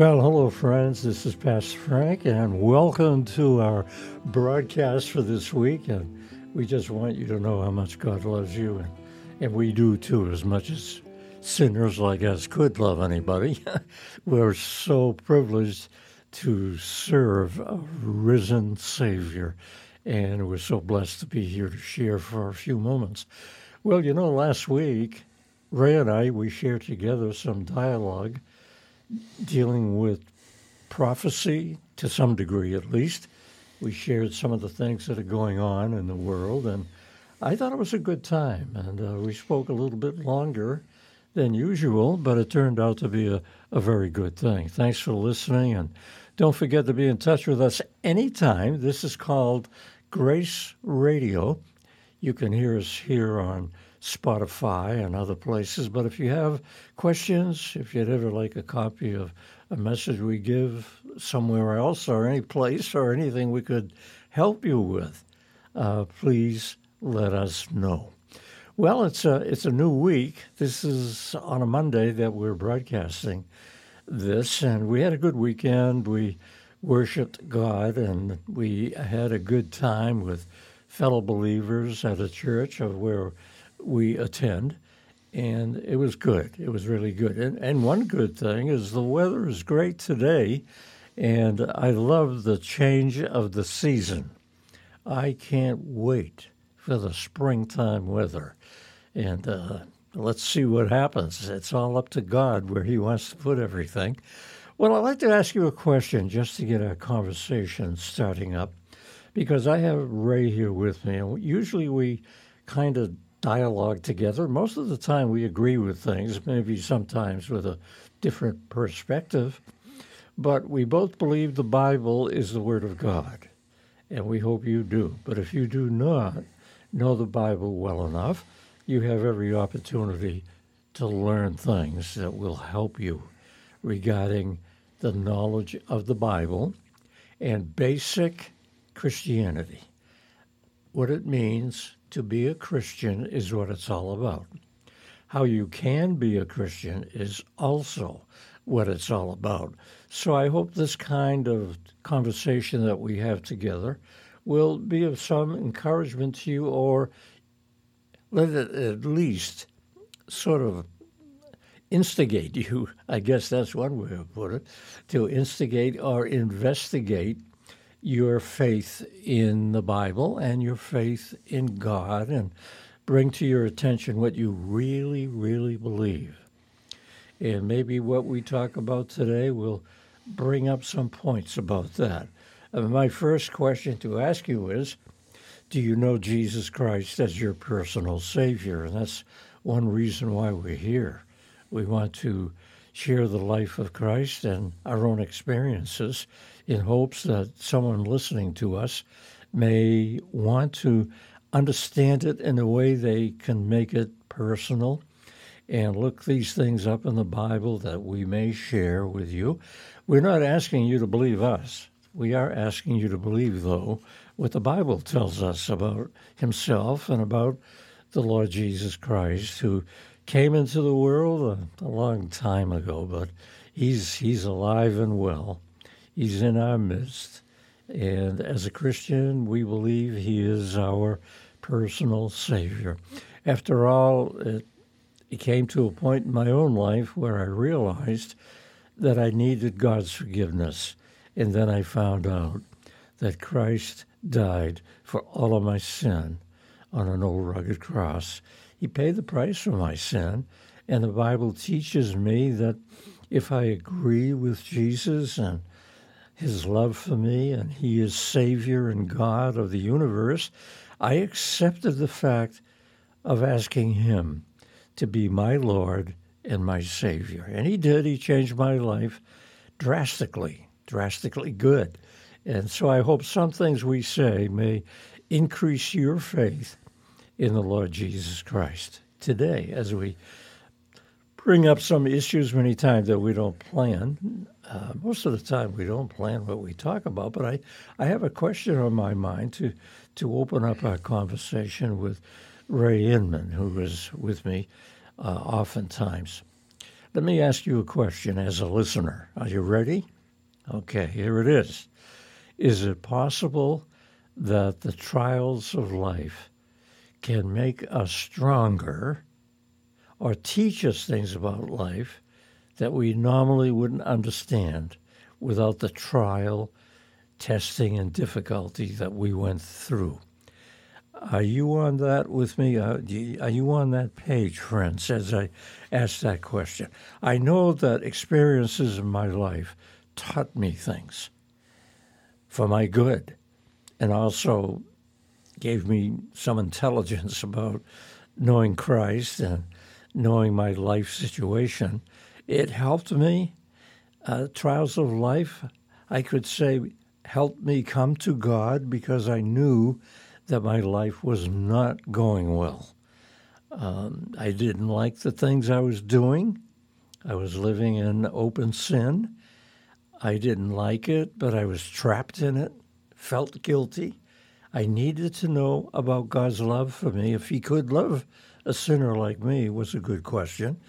Well, hello, friends. This is Pastor Frank, and welcome to our broadcast for this week. And we just want you to know how much God loves you, and, and we do too, as much as sinners like us could love anybody. We're so privileged to serve a risen Savior, and we're so blessed to be here to share for a few moments. Well, you know, last week, Ray and I, we shared together some dialogue dealing with prophecy to some degree at least. We shared some of the things that are going on in the world, and I thought it was a good time. And uh, we spoke a little bit longer than usual, but it turned out to be a, a very good thing. Thanks for listening, and don't forget to be in touch with us anytime. This is called Grace Radio. You can hear us here on Spotify and other places. But if you have questions, if you'd ever like a copy of a message we give somewhere else or any place or anything we could help you with, uh, please let us know. Well, it's a it's a new week. This is on a Monday that we're broadcasting this, and we had a good weekend. We worshipped God, and we had a good time with fellow believers at a church of where we attend, and it was good. It was really good. And, and one good thing is the weather is great today, and I love the change of the season. I can't wait for the springtime weather. And uh, let's see what happens. It's all up to God where He wants to put everything. Well, I'd like to ask you a question just to get our conversation starting up, because I have Ray here with me. Usually we kind of dialogue together. Most of the time, we agree with things, maybe sometimes with a different perspective, but we both believe the Bible is the Word of God, and we hope you do. But if you do not know the Bible well enough, you have every opportunity to learn things that will help you regarding the knowledge of the Bible and basic Christianity, what it means to be a Christian is what it's all about. How you can be a Christian is also what it's all about. So I hope this kind of conversation that we have together will be of some encouragement to you or let it at least sort of instigate you. I guess that's one way to put it to instigate or investigate your faith in the Bible and your faith in God and bring to your attention what you really, really believe. And maybe what we talk about today will bring up some points about that. Uh, my first question to ask you is Do you know Jesus Christ as your personal Savior? And that's one reason why we're here. We want to share the life of Christ and our own experiences in hopes that someone listening to us may want to understand it in a way they can make it personal and look these things up in the Bible that we may share with you. We're not asking you to believe us. We are asking you to believe, though, what the Bible tells us about Himself and about the Lord Jesus Christ, who came into the world a, a long time ago, but He's He's alive and well. He's in our midst. And as a Christian, we believe He is our personal Savior. After all, it, it came to a point in my own life where I realized that I needed God's forgiveness. And then I found out that Christ died for all of my sin on an old rugged cross. He paid the price for my sin. And the Bible teaches me that if I agree with Jesus and his love for me and he is Savior and God of the universe, I accepted the fact of asking him to be my Lord and my Savior. And he did. He changed my life drastically, drastically good. And so I hope some things we say may increase your faith in the Lord Jesus Christ today as we bring up some issues many times that we don't plan. Uh, most of the time, we don't plan what we talk about, but I, I have a question on my mind to, to open up our conversation with Ray Inman, who is with me uh, oftentimes. Let me ask you a question as a listener. Are you ready? Okay, here it is. Is it possible that the trials of life can make us stronger or teach us things about life that we normally wouldn't understand without the trial, testing, and difficulty that we went through? Are you on that with me? Uh, are you on that page, friends, as I ask that question? I know that experiences in my life taught me things for my good and also gave me some intelligence about knowing Christ and knowing my life situation. It helped me. Uh, trials of life, I could say, helped me come to God because I knew that my life was not going well. Um, I didn't like the things I was doing. I was living in open sin. I didn't like it, but I was trapped in it, felt guilty. I needed to know about God's love for me. If He could love a sinner like me was a good question.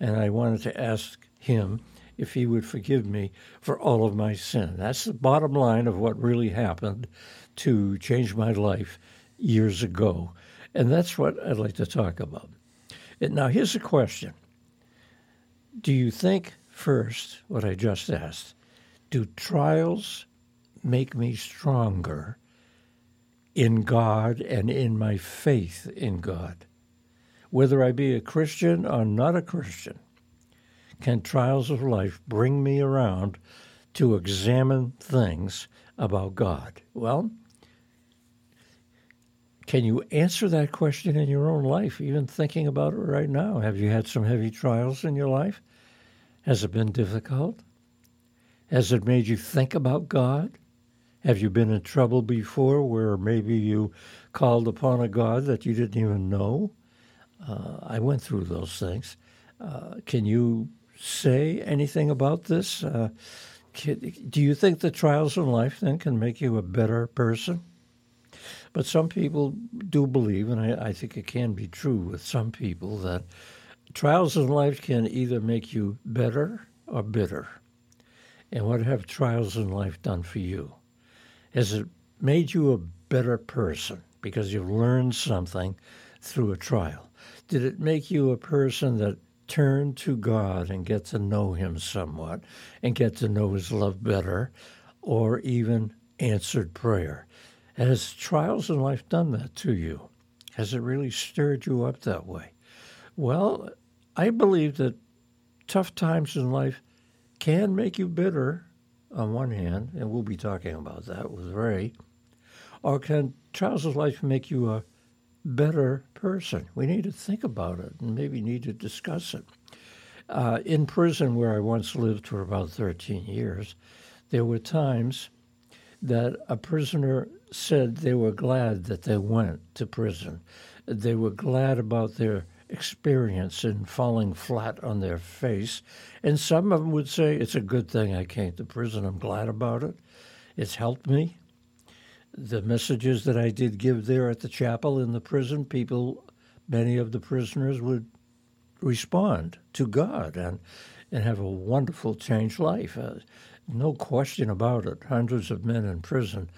And I wanted to ask Him if He would forgive me for all of my sin. That's the bottom line of what really happened to change my life years ago. And that's what I'd like to talk about. Now, here's a question Do you think, first, what I just asked, do trials make me stronger in God and in my faith in God? Whether I be a Christian or not a Christian, can trials of life bring me around to examine things about God? Well, can you answer that question in your own life, even thinking about it right now? Have you had some heavy trials in your life? Has it been difficult? Has it made you think about God? Have you been in trouble before where maybe you called upon a God that you didn't even know? Uh, I went through those things. Uh, can you say anything about this? Uh, can, do you think the trials in life then can make you a better person? But some people do believe, and I, I think it can be true with some people, that trials in life can either make you better or bitter. And what have trials in life done for you? Has it made you a better person because you've learned something through a trial? Did it make you a person that turned to God and get to know Him somewhat and get to know His love better, or even answered prayer? Has trials in life done that to you? Has it really stirred you up that way? Well, I believe that tough times in life can make you bitter on one hand, and we'll be talking about that with Ray, or can of life make you a better person? We need to think about it and maybe need to discuss it. Uh, in prison, where I once lived for about 13 years, there were times that a prisoner said they were glad that they went to prison. They were glad about their experience in falling flat on their face. And some of them would say, It's a good thing I came to prison. I'm glad about it. It's helped me. The messages that I did give there at the chapel in the prison, people, many of the prisoners would respond to God and, and have a wonderful changed life. Uh, no question about it. Hundreds of men in prison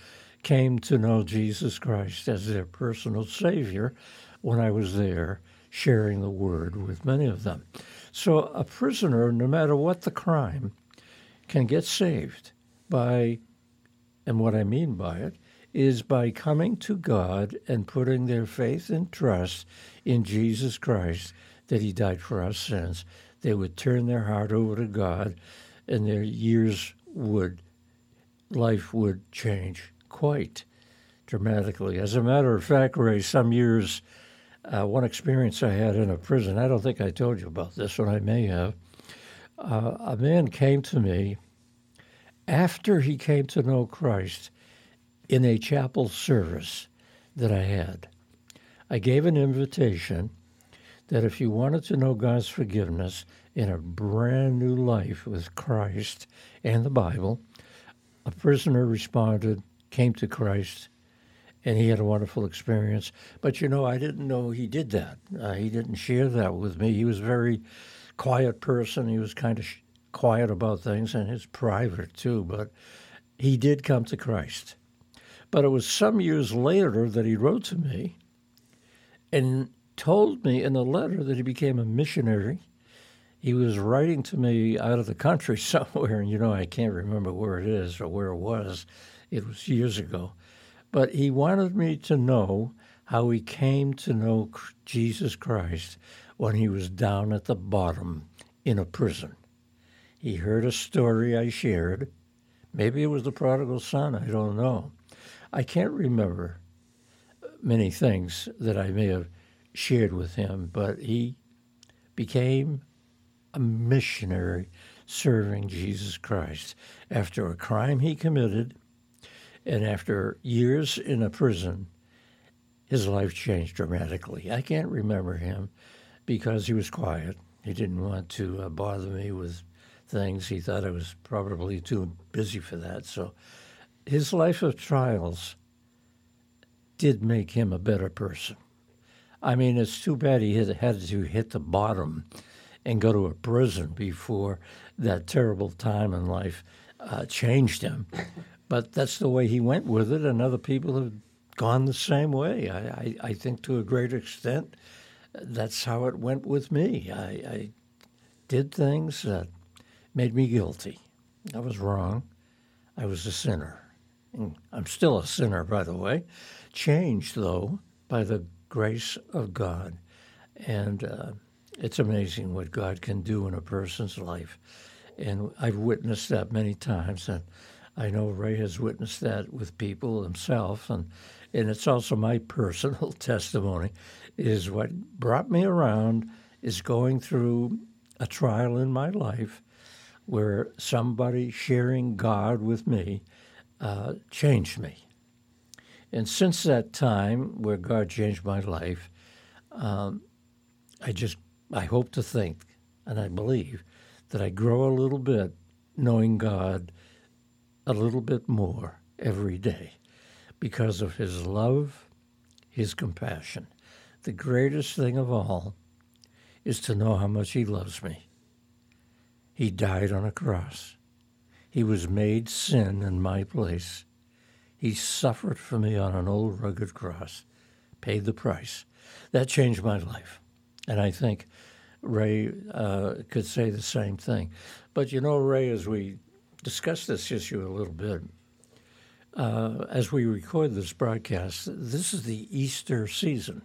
came to know Jesus Christ as their personal Savior when I was there sharing the word with many of them. So a prisoner, no matter what the crime, can get saved by, and what I mean by it, is by coming to God and putting their faith and trust in Jesus Christ that He died for our sins. They would turn their heart over to God, and their years would, life would change quite dramatically. As a matter of fact, Ray, some years uh, one experience I had in a prison, I don't think I told you about this one, I may have. Uh, a man came to me after he came to know Christ in a chapel service that I had. I gave an invitation that if you wanted to know God's forgiveness in a brand new life with Christ and the Bible, a prisoner responded, came to Christ, and he had a wonderful experience. But you know, I didn't know he did that. Uh, he didn't share that with me. He was a very quiet person. He was kind of sh- quiet about things, and he's private too. But he did come to Christ. But it was some years later that he wrote to me and told me in a letter that he became a missionary. He was writing to me out of the country somewhere, and you know, I can't remember where it is or where it was. It was years ago. But he wanted me to know how he came to know Jesus Christ when he was down at the bottom in a prison. He heard a story I shared. Maybe it was the prodigal son, I don't know. I can't remember many things that I may have shared with him, but he became a missionary serving Jesus Christ after a crime he committed and after years in a prison his life changed dramatically. I can't remember him because he was quiet. He didn't want to uh, bother me with things. He thought I was probably too busy for that. So his life of trials did make him a better person. I mean, it's too bad he had to hit the bottom and go to a prison before that terrible time in life uh, changed him. But that's the way he went with it, and other people have gone the same way. I, I, I think to a great extent, that's how it went with me. I, I did things that made me guilty. I was wrong. I was a sinner. I'm still a sinner, by the way. Changed, though, by the grace of God. And uh, it's amazing what God can do in a person's life. And I've witnessed that many times. And I know Ray has witnessed that with people himself. And and it's also my personal testimony, is what brought me around is going through a trial in my life where somebody sharing God with me uh, changed me. And since that time, where God changed my life, um, I just I hope to think, and I believe, that I grow a little bit knowing God a little bit more every day because of his love, his compassion. The greatest thing of all is to know how much he loves me. He died on a cross. He was made sin in my place. He suffered for me on an old rugged cross, paid the price. That changed my life. And I think Ray uh, could say the same thing. But you know, Ray, as we discuss this issue a little bit, uh, as we record this broadcast, this is the Easter season.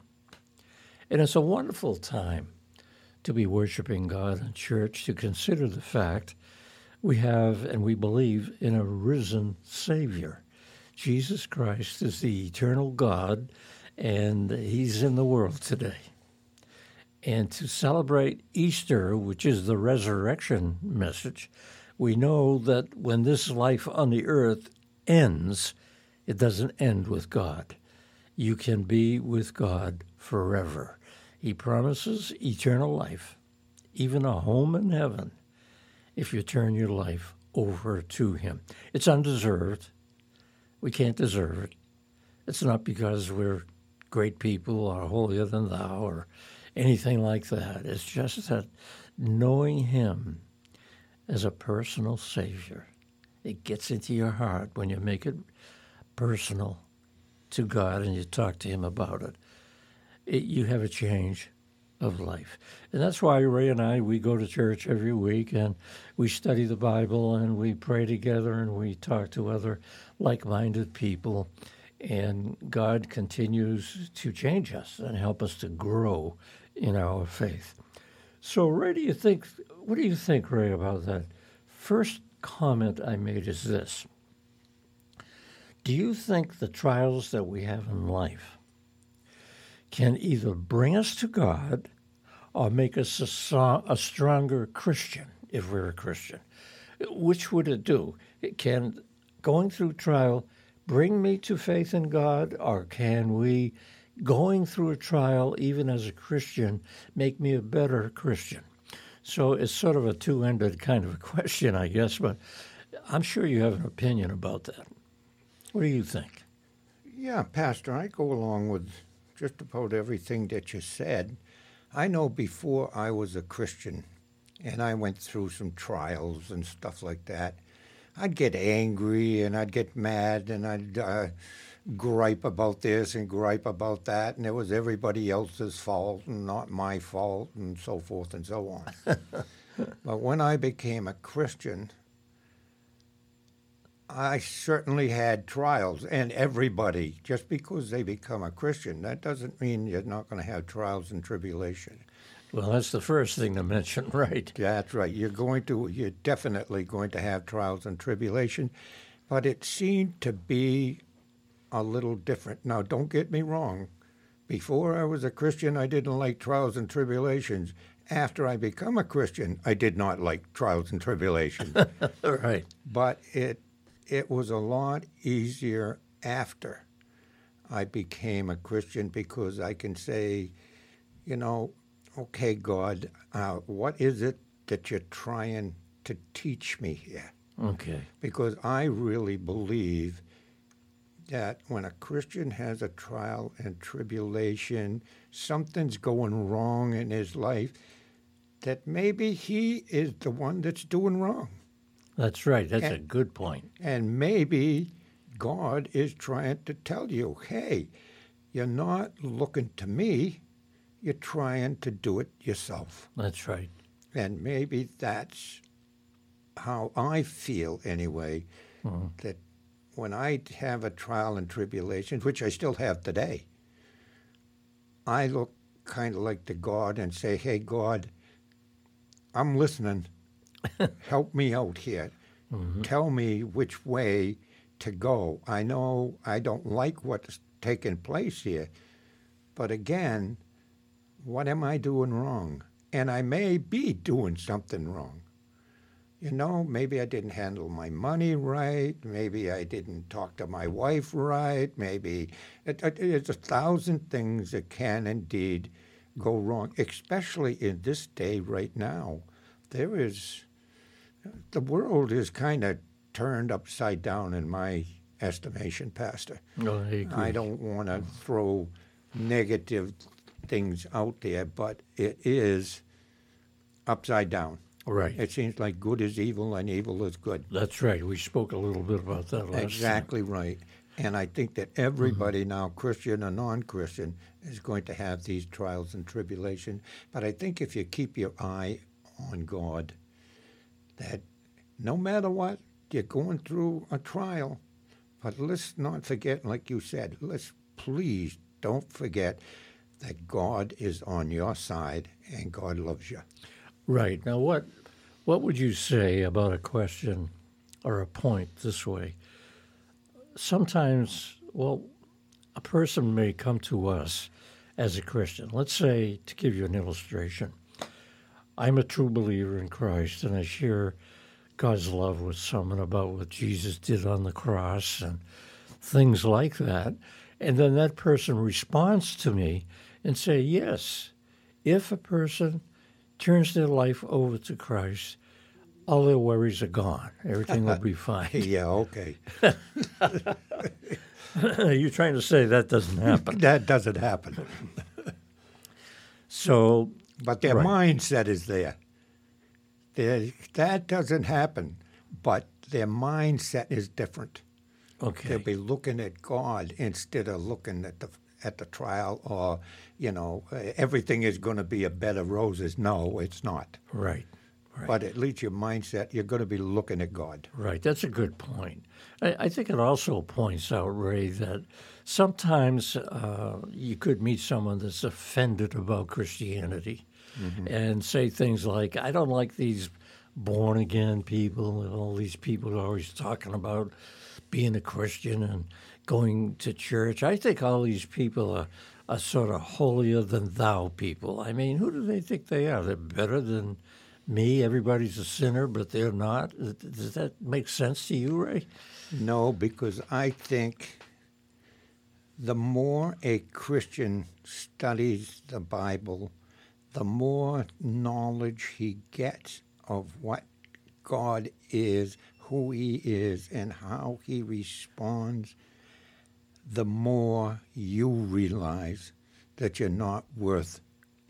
And it's a wonderful time to be worshiping God in church, to consider the fact we have and we believe in a risen Savior. Jesus Christ is the eternal God, and He's in the world today. And to celebrate Easter, which is the resurrection message, we know that when this life on the earth ends, it doesn't end with God. You can be with God forever. He promises eternal life, even a home in heaven, if you turn your life over to Him. It's undeserved. We can't deserve it. It's not because we're great people or holier than thou or anything like that. It's just that knowing Him as a personal Savior it gets into your heart when you make it personal to God and you talk to Him about it. it. You have a change of life. And that's why Ray and I, we go to church every week and we study the Bible and we pray together and we talk to other like minded people. And God continues to change us and help us to grow in our faith. So, Ray, do you think, what do you think, Ray, about that? First comment I made is this Do you think the trials that we have in life can either bring us to God or make us a, a stronger Christian if we're a Christian? Which would it do? Can going through trial bring me to faith in God, or can we, going through a trial, even as a Christian, make me a better Christian? So it's sort of a two ended kind of a question, I guess, but I'm sure you have an opinion about that. What do you think? Yeah, Pastor, I go along with just about everything that you said. I know before I was a Christian, and I went through some trials and stuff like that. I'd get angry and I'd get mad and I'd uh, gripe about this and gripe about that, and it was everybody else's fault and not my fault, and so forth and so on. but when I became a Christian, I certainly had trials, and everybody, just because they become a Christian, that doesn't mean you're not going to have trials and tribulation. Well, that's the first thing to mention, right? That's right. You're going to, you're definitely going to have trials and tribulation, but it seemed to be a little different. Now, don't get me wrong. Before I was a Christian, I didn't like trials and tribulations. After I become a Christian, I did not like trials and tribulations. right. But it it was a lot easier after I became a Christian because I can say, you know, okay, God, uh, what is it that you're trying to teach me here? Okay. Because I really believe that when a Christian has a trial and tribulation, something's going wrong in his life, that maybe he is the one that's doing wrong. That's right. That's And- a good point. And maybe God is trying to tell you, hey, you're not looking to me, you're trying to do it yourself. That's right. And maybe that's how I feel anyway, mm-hmm. that when I have a trial and tribulation, which I still have today, I look kind of like to God and say, hey, God, I'm listening. Help me out here. Mm-hmm. Tell me which way to go. I know I don't like what's taking place here, but again, what am I doing wrong? And I may be doing something wrong. You know, maybe I didn't handle my money right. Maybe I didn't talk to my wife right. Maybe it, it, it's a thousand things that can indeed go wrong, especially in this day right now. There is, the world is kind of turned upside down in my estimation, Pastor. No, I agree. I don't want to throw negative things out there, but it is upside down. Right. It seems like good is evil and evil is good. That's right. We spoke a little bit about that last time. Exactly right. And I think that everybody now, Christian or non Christian, is going to have these trials and tribulation. But I think if you keep your eye on God, that no matter what, you're going through a trial. But let's not forget, like you said, let's please don't forget that God is on your side and God loves you. Right. Now, what what would you say about a question or a point this way? Sometimes, well, a person may come to us as a Christian. Let's say, to give you an illustration, I'm a true believer in Christ and I share God's love with someone about what Jesus did on the cross and things like that. And then that person responds to me and say, yes, if a person turns their life over to Christ, all their worries are gone. Everything will be fine. yeah, okay. You're trying to say that doesn't happen. That doesn't happen. So, But their Right. mindset is there. Their, that doesn't happen, but their mindset is different. okay. They'll be looking at God instead of looking at the at the trial or, you know, everything is going to be a bed of roses. No, it's not. Right. Right. But at least your mindset, you're going to be looking at God. Right, that's a good point. I, I think it also points out, Ray, that sometimes uh, you could meet someone that's offended about Christianity and say things like, I don't like these born again people and all these people are always talking about being a Christian and going to church. I think all these people are, are sort of holier than thou people. I mean, who do they think they are? They're better than me. Everybody's a sinner, but they're not. Does that make sense to you, Ray? No, because I think the more a Christian studies the Bible, the more knowledge he gets of what God is, who he is, and how he responds, the more you realize that you're not worth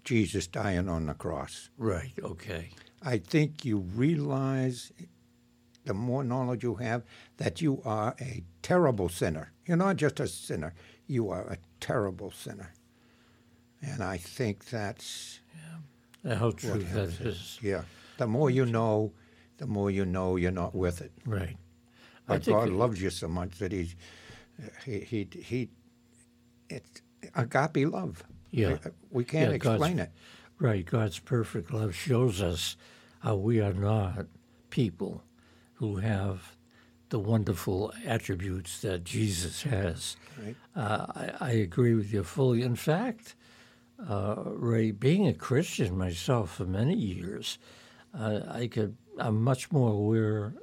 Jesus dying on the cross. Right. Okay. I think you realize the more knowledge you have that you are a terrible sinner. You're not just a sinner, you are a terrible sinner. And I think that's How true that helps Yeah. The more you know, the more you know you're not worth it. Right. But God it- loves you so much that He's He He He. It's agape love. Yeah. We can't Yeah, God's- explain it. Right. God's perfect love shows us how we are not people who have the wonderful attributes that Jesus has. Right. Uh, I, I agree with you fully. In fact, uh, Ray, being a Christian myself for many years, uh, I could I'm much more aware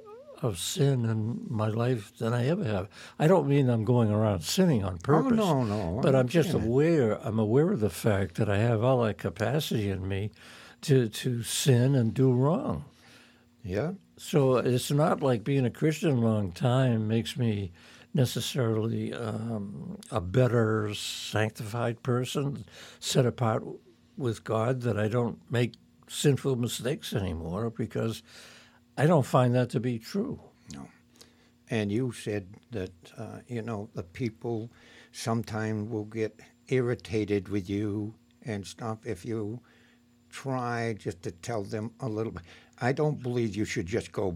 of sin in my life than I ever have. I don't mean I'm going around sinning on purpose. Oh, no, no, But I'm just aware. I'm aware of the fact that I have all that capacity in me to to sin and do wrong. Yeah. So it's not like being a Christian a long time makes me necessarily um, a better sanctified person, set apart with God, that I don't make sinful mistakes anymore because I don't find that to be true. No. And you said that uh, you know the people sometimes will get irritated with you and stuff if you try just to tell them a little bit. I don't believe you should just go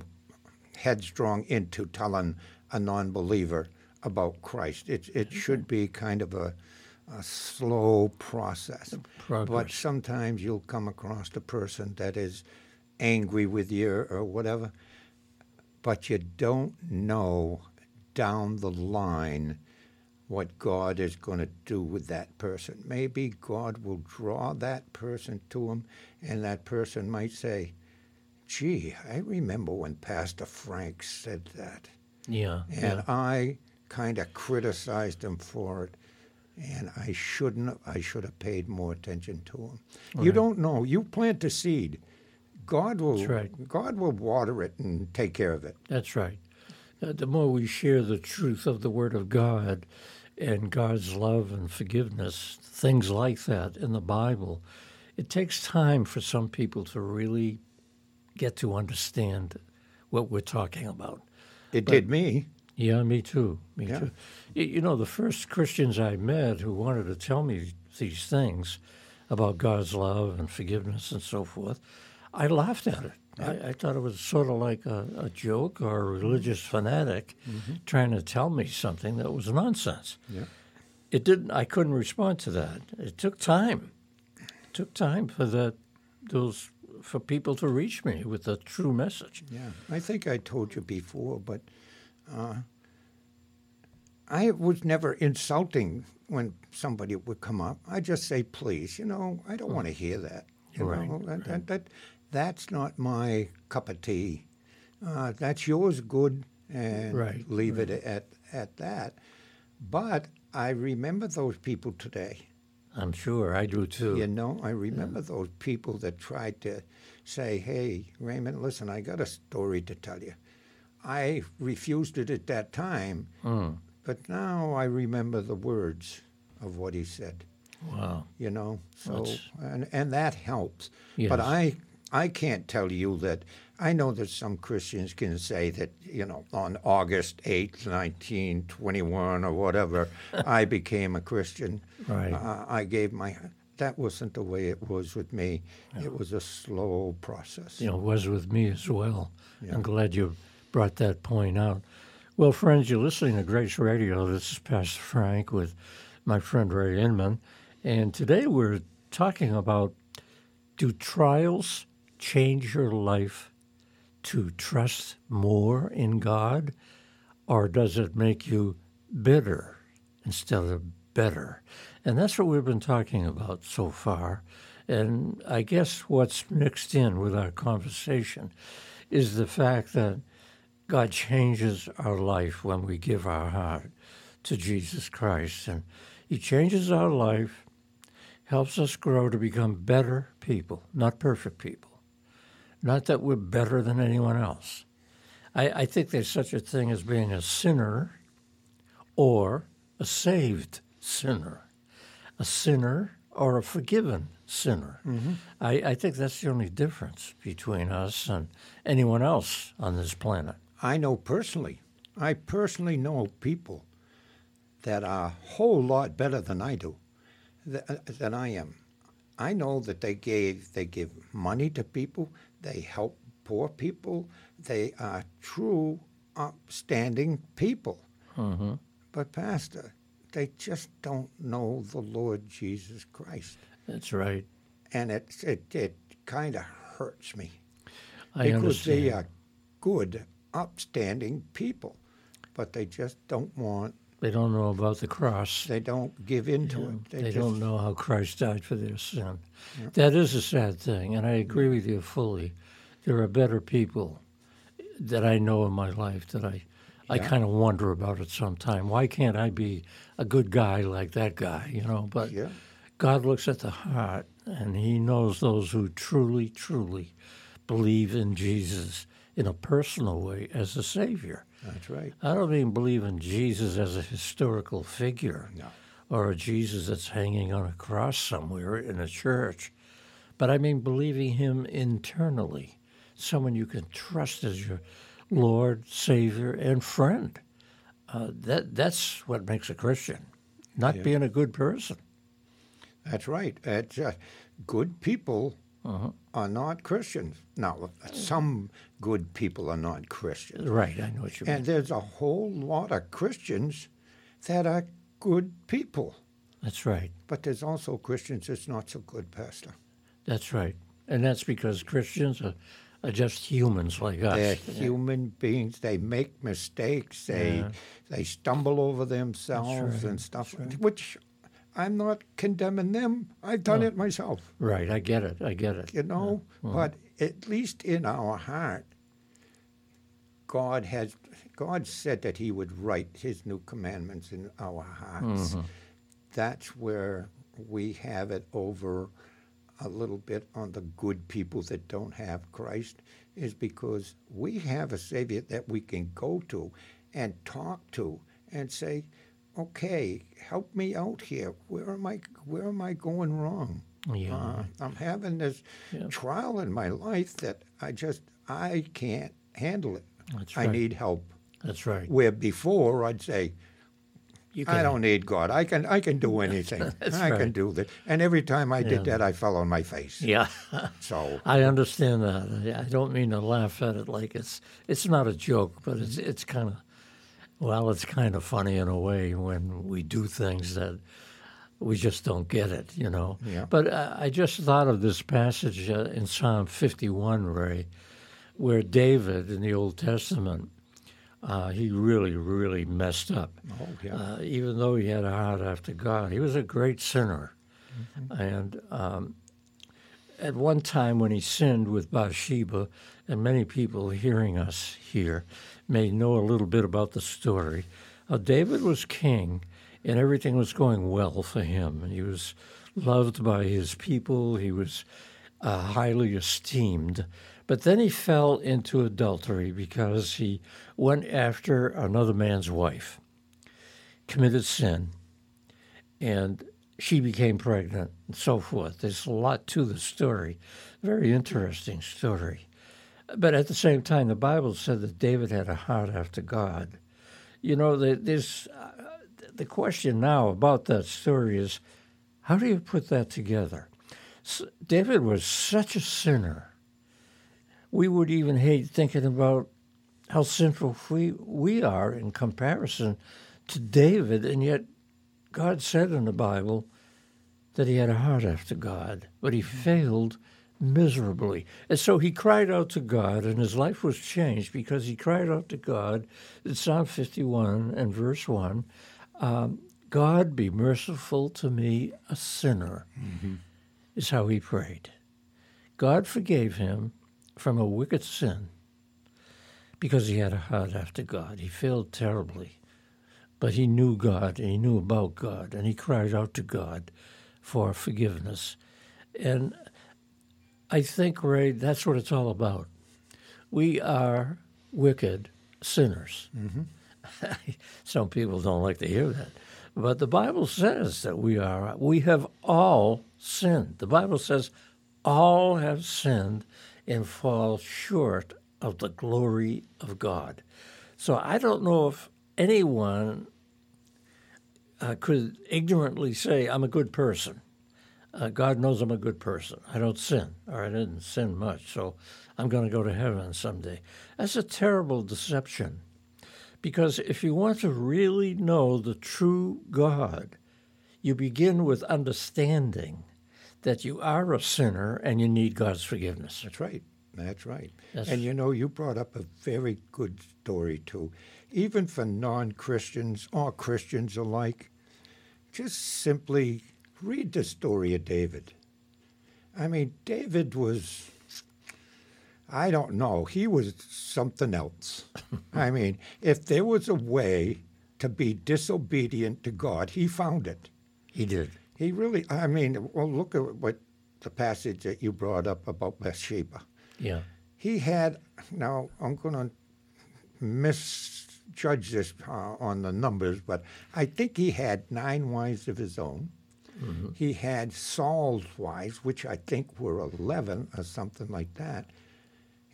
headstrong into telling a non-believer about Christ. It it should be kind of a, a slow process. But sometimes you'll come across a person that is angry with you or whatever, but you don't know down the line what God is going to do with that person. Maybe God will draw that person to him, and that person might say, Gee, I remember when Pastor Frank said that. Yeah. And yeah. I kind of criticized him for it. And I shouldn't. have- I should have paid more attention to him. You Right. don't know. You plant a seed. God will. That's right. God will water it and take care of it. That's right. Uh, the more we share the truth of the Word of God and God's love and forgiveness, things like that in the Bible, it takes time for some people to really get to understand what we're talking about. It did me. Yeah, me too. Me Yeah. too. You know, the first Christians I met who wanted to tell me these things about God's love and forgiveness and so forth, I laughed at it. I, I thought it was sort of like a, a joke or a religious mm-hmm. fanatic mm-hmm. trying to tell me something that was nonsense. Yeah. It didn't. I couldn't respond to that. It took time. It took time for that those for people to reach me with the true message. Yeah. I think I told you before, but uh, I was never insulting when somebody would come up. I just say, please, you know, I don't hmm. want to hear that. You Right, know, that, that, that, that's not my cup of tea. Uh, that's yours, good, and Right, leave it at, at that. But I remember those people today. I'm sure I do too. You know, I remember those people that tried to say, hey, Raymond, listen, I got a story to tell you. I refused it at that time, Mm. but now I remember the words of what he said, Wow. you know. So That's- and and that helps. Yes. But I I can't tell you that I know that some Christians can say that, you know, on August 8th, 1921 or whatever, I became a Christian. Right. Uh, I gave my that wasn't the way it was with me. It was a slow process. you know, was with me as well. Yeah. I'm glad you brought that point out. Well, friends, you're listening to Grace Radio. This is Pastor Frank with my friend Ray Inman. And today we're talking about do trials change your life to trust more in God, or does it make you bitter instead of better? And that's what we've been talking about so far. And I guess what's mixed in with our conversation is the fact that God changes our life when we give our heart to Jesus Christ. And He changes our life, helps us grow to become better people, not perfect people. Not that we're better than anyone else. I, I think there's such a thing as being a sinner or a saved sinner. A sinner or a forgiven sinner. I, I think that's the only difference between us and anyone else on this planet. I know personally, I personally know people that are a whole lot better than I do, uh, than I am. I know that they gave they give money to people, they help poor people, they are true, upstanding people. Mm-hmm. But pastor, they just don't know the Lord Jesus Christ, That's right. and it it, it kind of hurts me I because understand. they are good, upstanding people, but they just don't want. They don't know about the cross. They don't give in to Yeah, it. They, just, don't know how Christ died for their sin. That is a sad thing, and I mm-hmm. agree with you fully. There are better people that I know in my life that I, I kind of wonder about it sometime. Why can't I be a good guy like that guy? You know, but Yeah. God looks at the heart, and He knows those who truly, truly believe in Jesus in a personal way as a Savior. That's right. I don't mean believe in Jesus as a historical figure No. or a Jesus that's hanging on a cross somewhere in a church, but I mean believing him internally, someone you can trust as your Lord, Savior, and friend. Uh, that that's what makes a Christian, not Yeah. being a good person. That's right. Uh, good people Uh-huh. are not Christians. Now, some good people are not Christians. Right, I know what you mean. And there's a whole lot of Christians that are good people. That's right. But there's also Christians that's not so good, Pastor. That's right. And that's because Christians are, are just humans like us. They're human beings. They make mistakes. They Yeah. they stumble over themselves right. and stuff, which I'm not condemning them. I've done No. it myself. Right, I get it. I get it. you know. But at least in our heart, God has God said that He would write His new commandments in our hearts. Mm-hmm. That's where we have it over a little bit on the good people that don't have Christ, is because we have a Savior that we can go to and talk to and say, "Okay, help me out here. Where am I? Where am I going wrong?" Yeah. Uh, I'm having this Yeah. trial in my life that I just I can't handle it. That's right. I need help. That's right. Where before I'd say, You I don't need God. I can I can do anything. That's I right. can do that. And every time I Yeah. did that, I fell on my face. Yeah. So I understand that. I don't mean to laugh at it like it's it's not a joke, but it's it's kind of well, it's kind of funny in a way when we do things that we just don't get it, you know. Yeah. But uh, I just thought of this passage uh, in Psalm 51, Ray, where David in the Old Testament, uh, he really, really messed up. oh yeah. Uh, even though he had a heart after God, he was a great sinner. Mm-hmm. And um, at one time when he sinned with Bathsheba, and many people hearing us here may know a little bit about the story, uh, David was king and everything was going well for him. He was loved by his people, he was uh, highly esteemed. But then he fell into adultery because he went after another man's wife, committed sin, and she became pregnant, and so forth. There's a lot to the story. Very interesting story. But at the same time, the Bible said that David had a heart after God. You know, the- there's uh, the question now about that story is how do you put that together? David was such a sinner. We would even hate thinking about how sinful we, we are in comparison to David, and yet God said in the Bible that he had a heart after God, but he failed miserably. And so he cried out to God, and his life was changed because he cried out to God in Psalm 51 and verse 1 um, God, be merciful to me, a sinner, is how he prayed. God forgave him from a wicked sin because he had a heart after God. He failed terribly, but he knew God and he knew about God, and he cried out to God for forgiveness. And I think, Ray, that's what it's all about. We are wicked sinners. Some people don't like to hear that. But the Bible says that we are, we have all sinned. The Bible says all have sinned and fall short of the glory of God. So I don't know if anyone uh, could ignorantly say, I'm a good person. Uh, God knows I'm a good person. I don't sin, or I didn't sin much, so I'm going to go to heaven someday. That's a terrible deception. Because if you want to really know the true God, you begin with understanding that you are a sinner and you need God's forgiveness. That's right. That's right. That's- and you know, you brought up a very good story too. Even for non Christians or Christians alike, just simply read the story of David. I mean, David was, I don't know, he was something else. I mean, if there was a way to be disobedient to God, he found it. He did. He really, I mean, well, look at what the passage that you brought up about Bathsheba. Yeah. He had, now I'm going to misjudge this uh, on the numbers, but I think he had nine wives of his own. Mm-hmm. He had Saul's wives, which I think were 11 or something like that.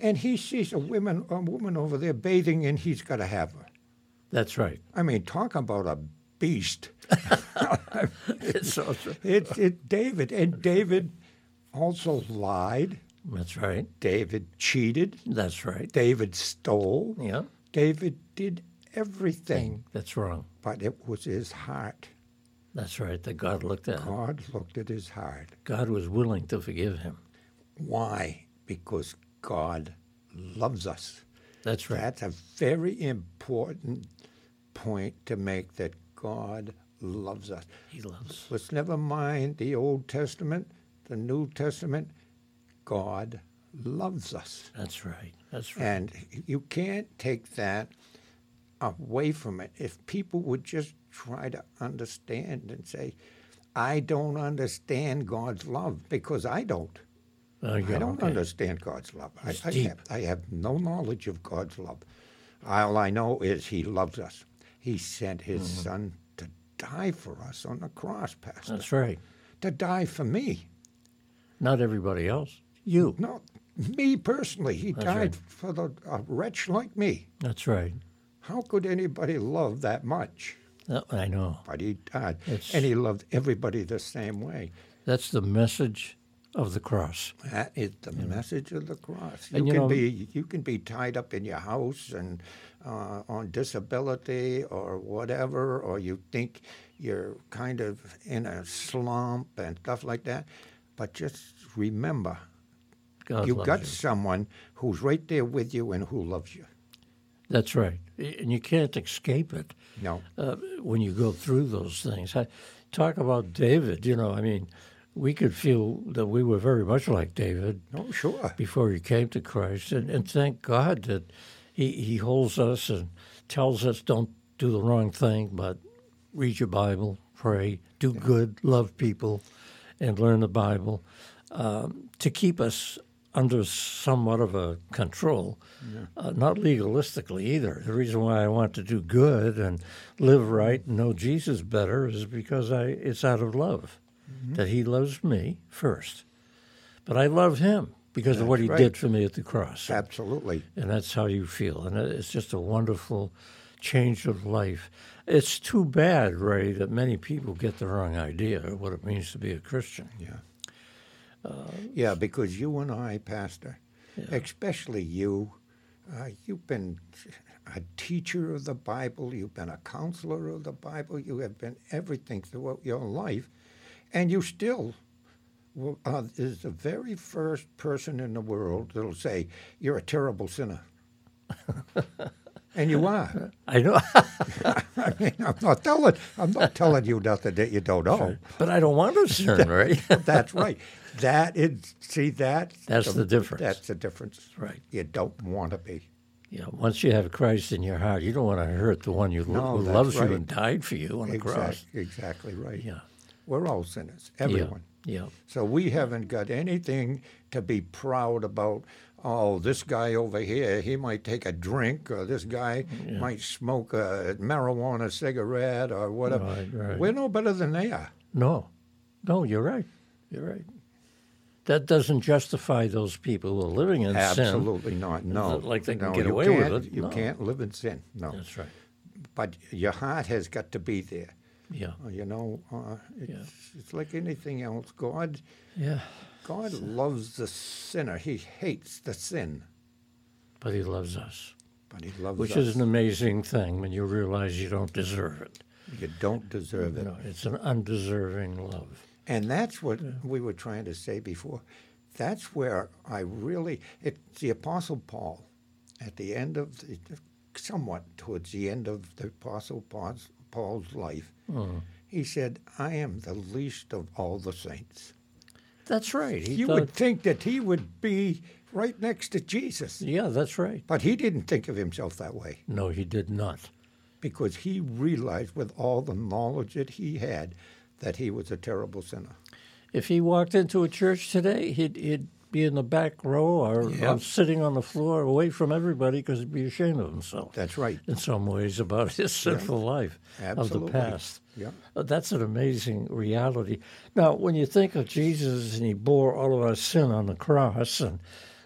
And he sees a woman, a woman over there bathing, and he's got to have her. That's right. I mean, talk about a beast. It's. It's it David, and David also lied. That's right. David cheated. That's right. David stole. Yeah. David did everything, That's wrong. but it was his heart. That's right. That God looked at. him. God looked at his heart. God was willing to forgive him. Why? Because God loves us. That's right. That's a very important point to make that God loves us. He loves. Let's never mind the Old Testament, the New Testament. God loves us. That's right. That's right. And you can't take that away from it. If people would just try to understand and say, I don't understand God's love because I don't. I don't Okay. understand God's love. I, I, have, I have no knowledge of God's love. All I know is He loves us. He sent His Mm-hmm. Son to die for us on the cross, Pastor. That's right. To die for me. Not everybody else. You. No, me personally. He That's died right. for the, a wretch like me. That's right. How could anybody love that much? Oh, I know. But he died. It's- And he loved everybody the same way. That's the message of the cross. That is the message of the cross. You, And you can know- be you can be tied up in your house and uh, on disability or whatever, or you think you're kind of in a slump and stuff like that. But just remember, God you've got you. someone who's right there with you and who loves you. That's right. And you can't escape it No, uh, when you go through those things. I, talk about David. You know, I mean, we could feel that we were very much like David no, sure. before he came to Christ. And, and thank God that he, he holds us and tells us don't do the wrong thing, but read your Bible, pray, do good, love people, and learn the Bible um, to keep us under somewhat of a control, uh, not legalistically either. The reason why I want to do good and live right and know Jesus better is because I it's out of love that He loves me first. But I love him because of what he right. did for me at the cross. Absolutely. And that's how you feel. And it's just a wonderful change of life. It's too bad, Ray, that many people get the wrong idea of what it means to be a Christian. Yeah. Yeah, because you and I, Pastor, especially you, uh, you've been a teacher of the Bible, you've been a counselor of the Bible, you have been everything throughout your life, and you still will- uh, is the very first person in the world that'll say you're a terrible sinner. and you are. I know, I mean, I'm not telling. I'm not telling you nothing that you don't know. but I don't want to sin, right? That's right. That is, see that. That's the difference. That's the difference. Right. You don't want to be. you know, once you have Christ in your heart, you don't want to hurt the one you No, who loves right. you and died for you on the cross. Exactly, exactly right. Yeah. We're all sinners, everyone. Yeah. So we haven't got anything to be proud about. Oh, this guy over here, he might take a drink, or this guy might smoke a marijuana cigarette, or whatever. Right, right. We're no better than they are. No, no, you're right. You're right. That doesn't justify those people who are living in sin. Absolutely not. No, Like they can no, get away with it. You No. can't live in sin. No, That's right. but your heart has got to be there. Yeah. You know, uh, it's, Yeah. it's like anything else. God, Yeah. God loves the sinner. He hates the sin, But he loves us, but He loves us. which us. is an amazing thing when you realize you don't deserve it. you don't deserve it. No, it's an undeserving love. And that's what we were trying to say before. That's where I really, it's the Apostle Paul at the end of, the, somewhat towards the end of the Apostle Paul's, Paul's life. Uh-huh. He said, I am the least of all the saints. That's right. He you thought, would think that he would be right next to Jesus. yeah, that's right. But he didn't think of himself that way No, he did not. because he realized with all the knowledge that he had that he was a terrible sinner. If he walked into a church today, he'd, he'd be in the back row or, Yeah. or sitting on the floor away from everybody because he'd be ashamed of himself. That's right. in some ways about his sinful life of the past. Yeah. Uh, That's an amazing reality. Now, when you think of Jesus and he bore all of our sin on the cross, and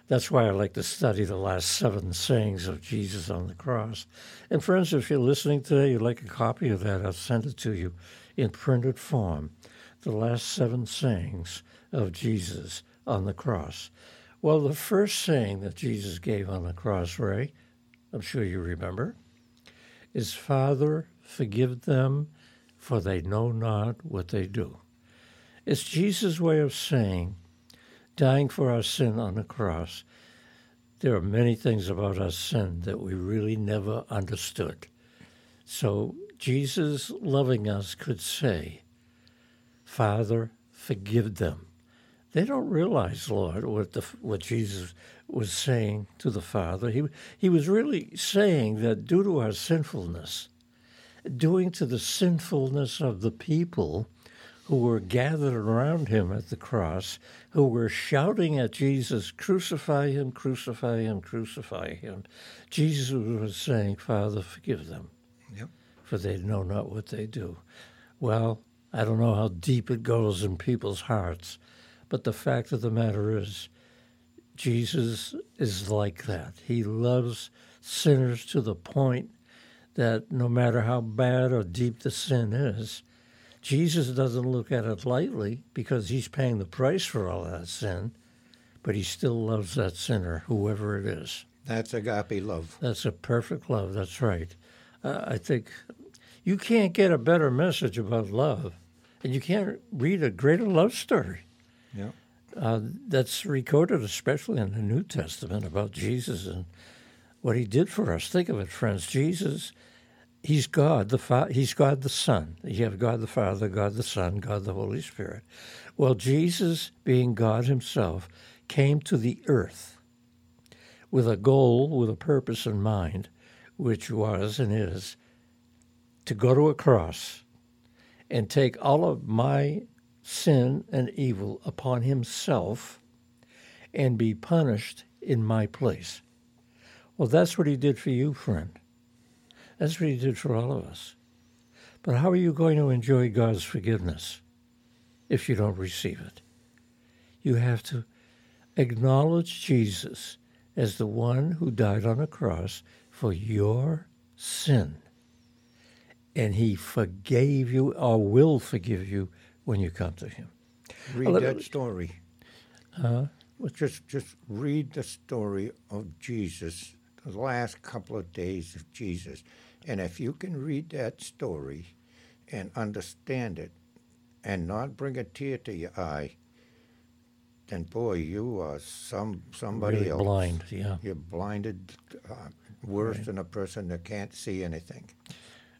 that's why I like to study the last seven sayings of Jesus on the cross. And friends, if you're listening today, you'd like a copy of that, I'll send it to you in printed form. The last seven sayings of Jesus on the cross. Well, the first saying that Jesus gave on the cross, Ray, I'm sure you remember, is Father, forgive them, for they know not what they do. It's Jesus' way of saying, dying for our sin on the cross. There are many things about our sin that we really never understood. So Jesus, loving us, could say, Father, forgive them. They don't realize, Lord, what the what Jesus was saying to the Father. He he was really saying that due to our sinfulness, doing to the sinfulness of the people who were gathered around him at the cross, who were shouting at Jesus, Crucify him, crucify him, crucify him. Jesus was saying, Father, forgive them. For they know not what they do. Well, I don't know how deep it goes in people's hearts, but the fact of the matter is, Jesus is like that. He loves sinners to the point that no matter how bad or deep the sin is, Jesus doesn't look at it lightly because he's paying the price for all that sin, but he still loves that sinner, whoever it is. That's agape love. That's a perfect love. That's right. Uh, I think you can't get a better message about love, and you can't read a greater love story Yeah. uh, that's recorded, especially in the New Testament, about Jesus and what he did for us. Think of it, friends. Jesus, he's God the Fa- He's God the Son. You have God the Father, God the Son, God the Holy Spirit. Well, Jesus, being God Himself, came to the earth with a goal, with a purpose in mind, which was and is to go to a cross and take all of my sin and evil upon himself and be punished in my place. Well, that's what he did for you, friend. That's what he did for all of us. But how are you going to enjoy God's forgiveness if you don't receive it? You have to acknowledge Jesus as the one who died on a cross for your sin. And he forgave you or will forgive you when you come to him. Read let- that story. Huh? Just just read the story of Jesus, the last couple of days of Jesus. And if you can read that story and understand it and not bring a tear to your eye, then boy, you are some somebody really else. blind, yeah. You're blinded uh, worse than a person that can't see anything.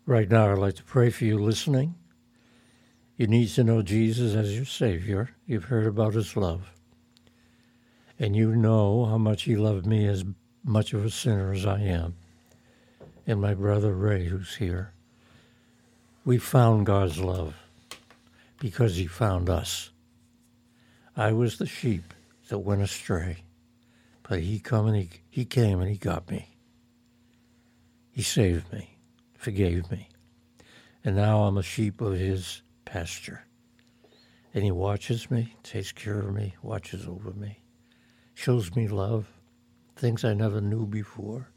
Right now, I'd like to pray for you listening. You need to know Jesus as your Savior. You've heard about His love. And you know how much He loved me as much of a sinner as I am. And my brother Ray, who's here. We found God's love. because he found us. I was the sheep that went astray, but he come and he, he came and he got me. He saved me, forgave me, and now I'm a sheep of his pasture. And he watches me, takes care of me, watches over me, shows me love, things I never knew before,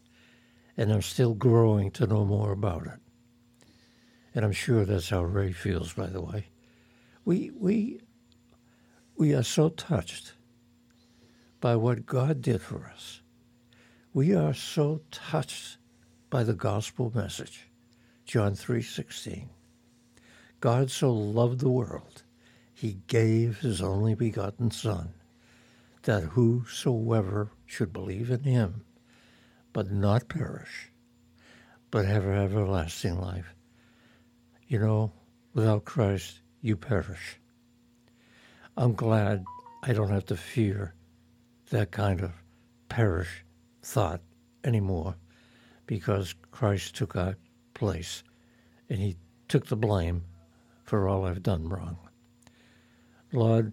and I'm still growing to know more about it. And I'm sure that's how Ray feels, by the way. We, we, we are so touched by what God did for us. We are so touched by the gospel message, John 3:16. God so loved the world, he gave his only begotten son, that whosoever should believe in him, but not perish, but have everlasting life. You know, without Christ, you perish. I'm glad I don't have to fear that kind of perish thought anymore because Christ took our place and he took the blame for all I've done wrong. Lord,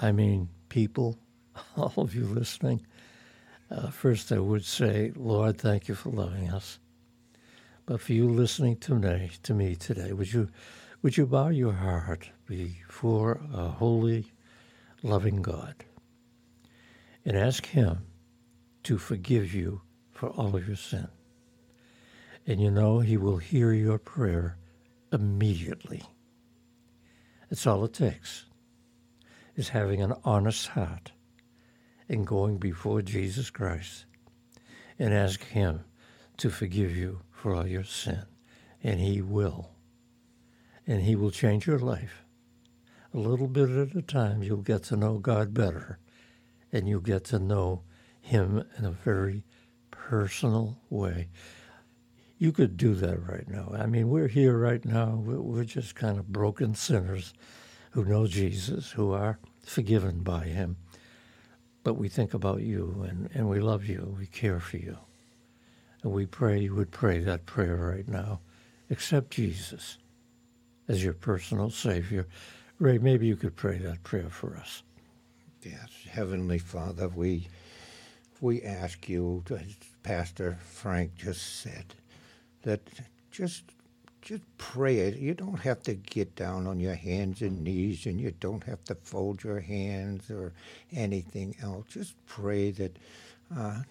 I mean, people, all of you listening, uh, first I would say, Lord, thank you for loving us. But for you listening today, to me today, would you, would you bow your heart before a holy, loving God and ask Him to forgive you for all of your sin? And you know He will hear your prayer immediately. That's all it takes, is having an honest heart and going before Jesus Christ and ask Him to forgive you for all your sin. And He will. And He will change your life. A little bit at a time, you'll get to know God better. And you'll get to know Him in a very personal way. You could do that right now. I mean, we're here right now. We're just kind of broken sinners who know Jesus, who are forgiven by Him. But we think about you and, and we love you. We care for you. And we pray you would pray that prayer right now. Accept Jesus as your personal Savior. Ray, maybe you could pray that prayer for us. Yes, Heavenly Father, we we ask you, as Pastor Frank just said, that just just pray it. You don't have to get down on your hands and knees, and you don't have to fold your hands or anything else. Just pray that uh,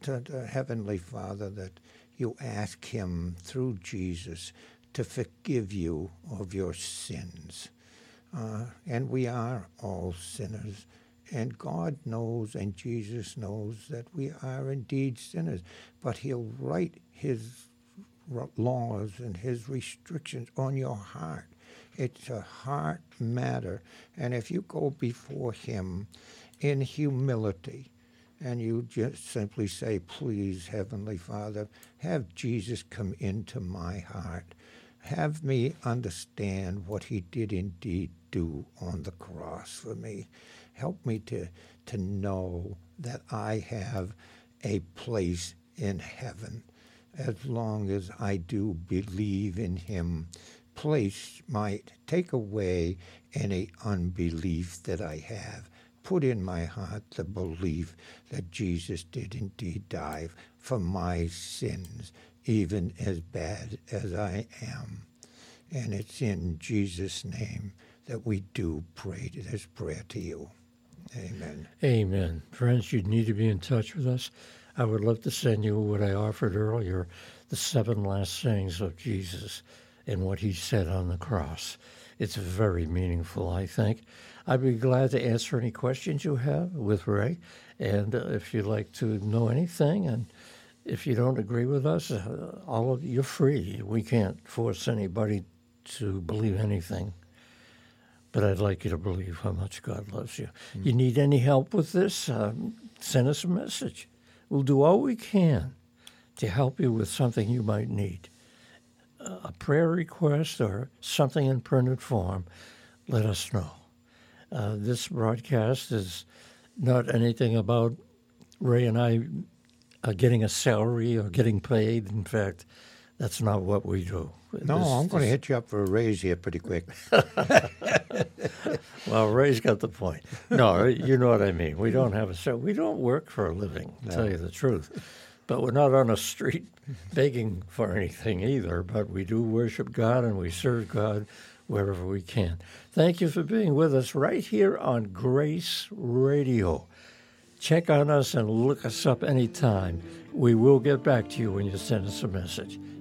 to the Heavenly Father that you ask Him through Jesus to forgive you of your sins. Uh, and we are all sinners. And God knows and Jesus knows that we are indeed sinners. But He'll write His laws and his restrictions on your heart. It's a heart matter. And if you go before him in humility and you just simply say, Please, Heavenly Father, have Jesus come into my heart. Have me understand what he did indeed do on the cross for me. Help me to, to know that I have a place in heaven as long as I do believe in him, place might take away any unbelief that I have. Put in my heart the belief that Jesus did indeed die for my sins, even as bad as I am. And it's in Jesus' name that we do pray this prayer to you. Amen. Amen. Friends, you need to be in touch with us. I would love to send you what I offered earlier the seven last sayings of Jesus and what he said on the cross. It's very meaningful, I think. I'd be glad to answer any questions you have with Ray. And uh, if you'd like to know anything, and if you don't agree with us, uh, all of you're free. We can't force anybody to believe anything. But I'd like you to believe how much God loves you. Mm-hmm. You need any help with this? Um, send us a message. We'll do all we can to help you with something you might need. A prayer request or something in printed form, let us know. Uh, this broadcast is not anything about Ray and I uh, getting a salary or getting paid. In fact, That's not what we do. No, This- I'm going to hit you up for a raise here pretty quick. Well, Ray's got the point. No, you know what I mean. We don't have a show. We don't work for a living, to tell you the truth. But we're not on a street begging for anything either. But we do worship God and we serve God wherever we can. Thank you for being with us right here on Grace Radio. Check on us and look us up anytime. We will get back to you when you send us a message.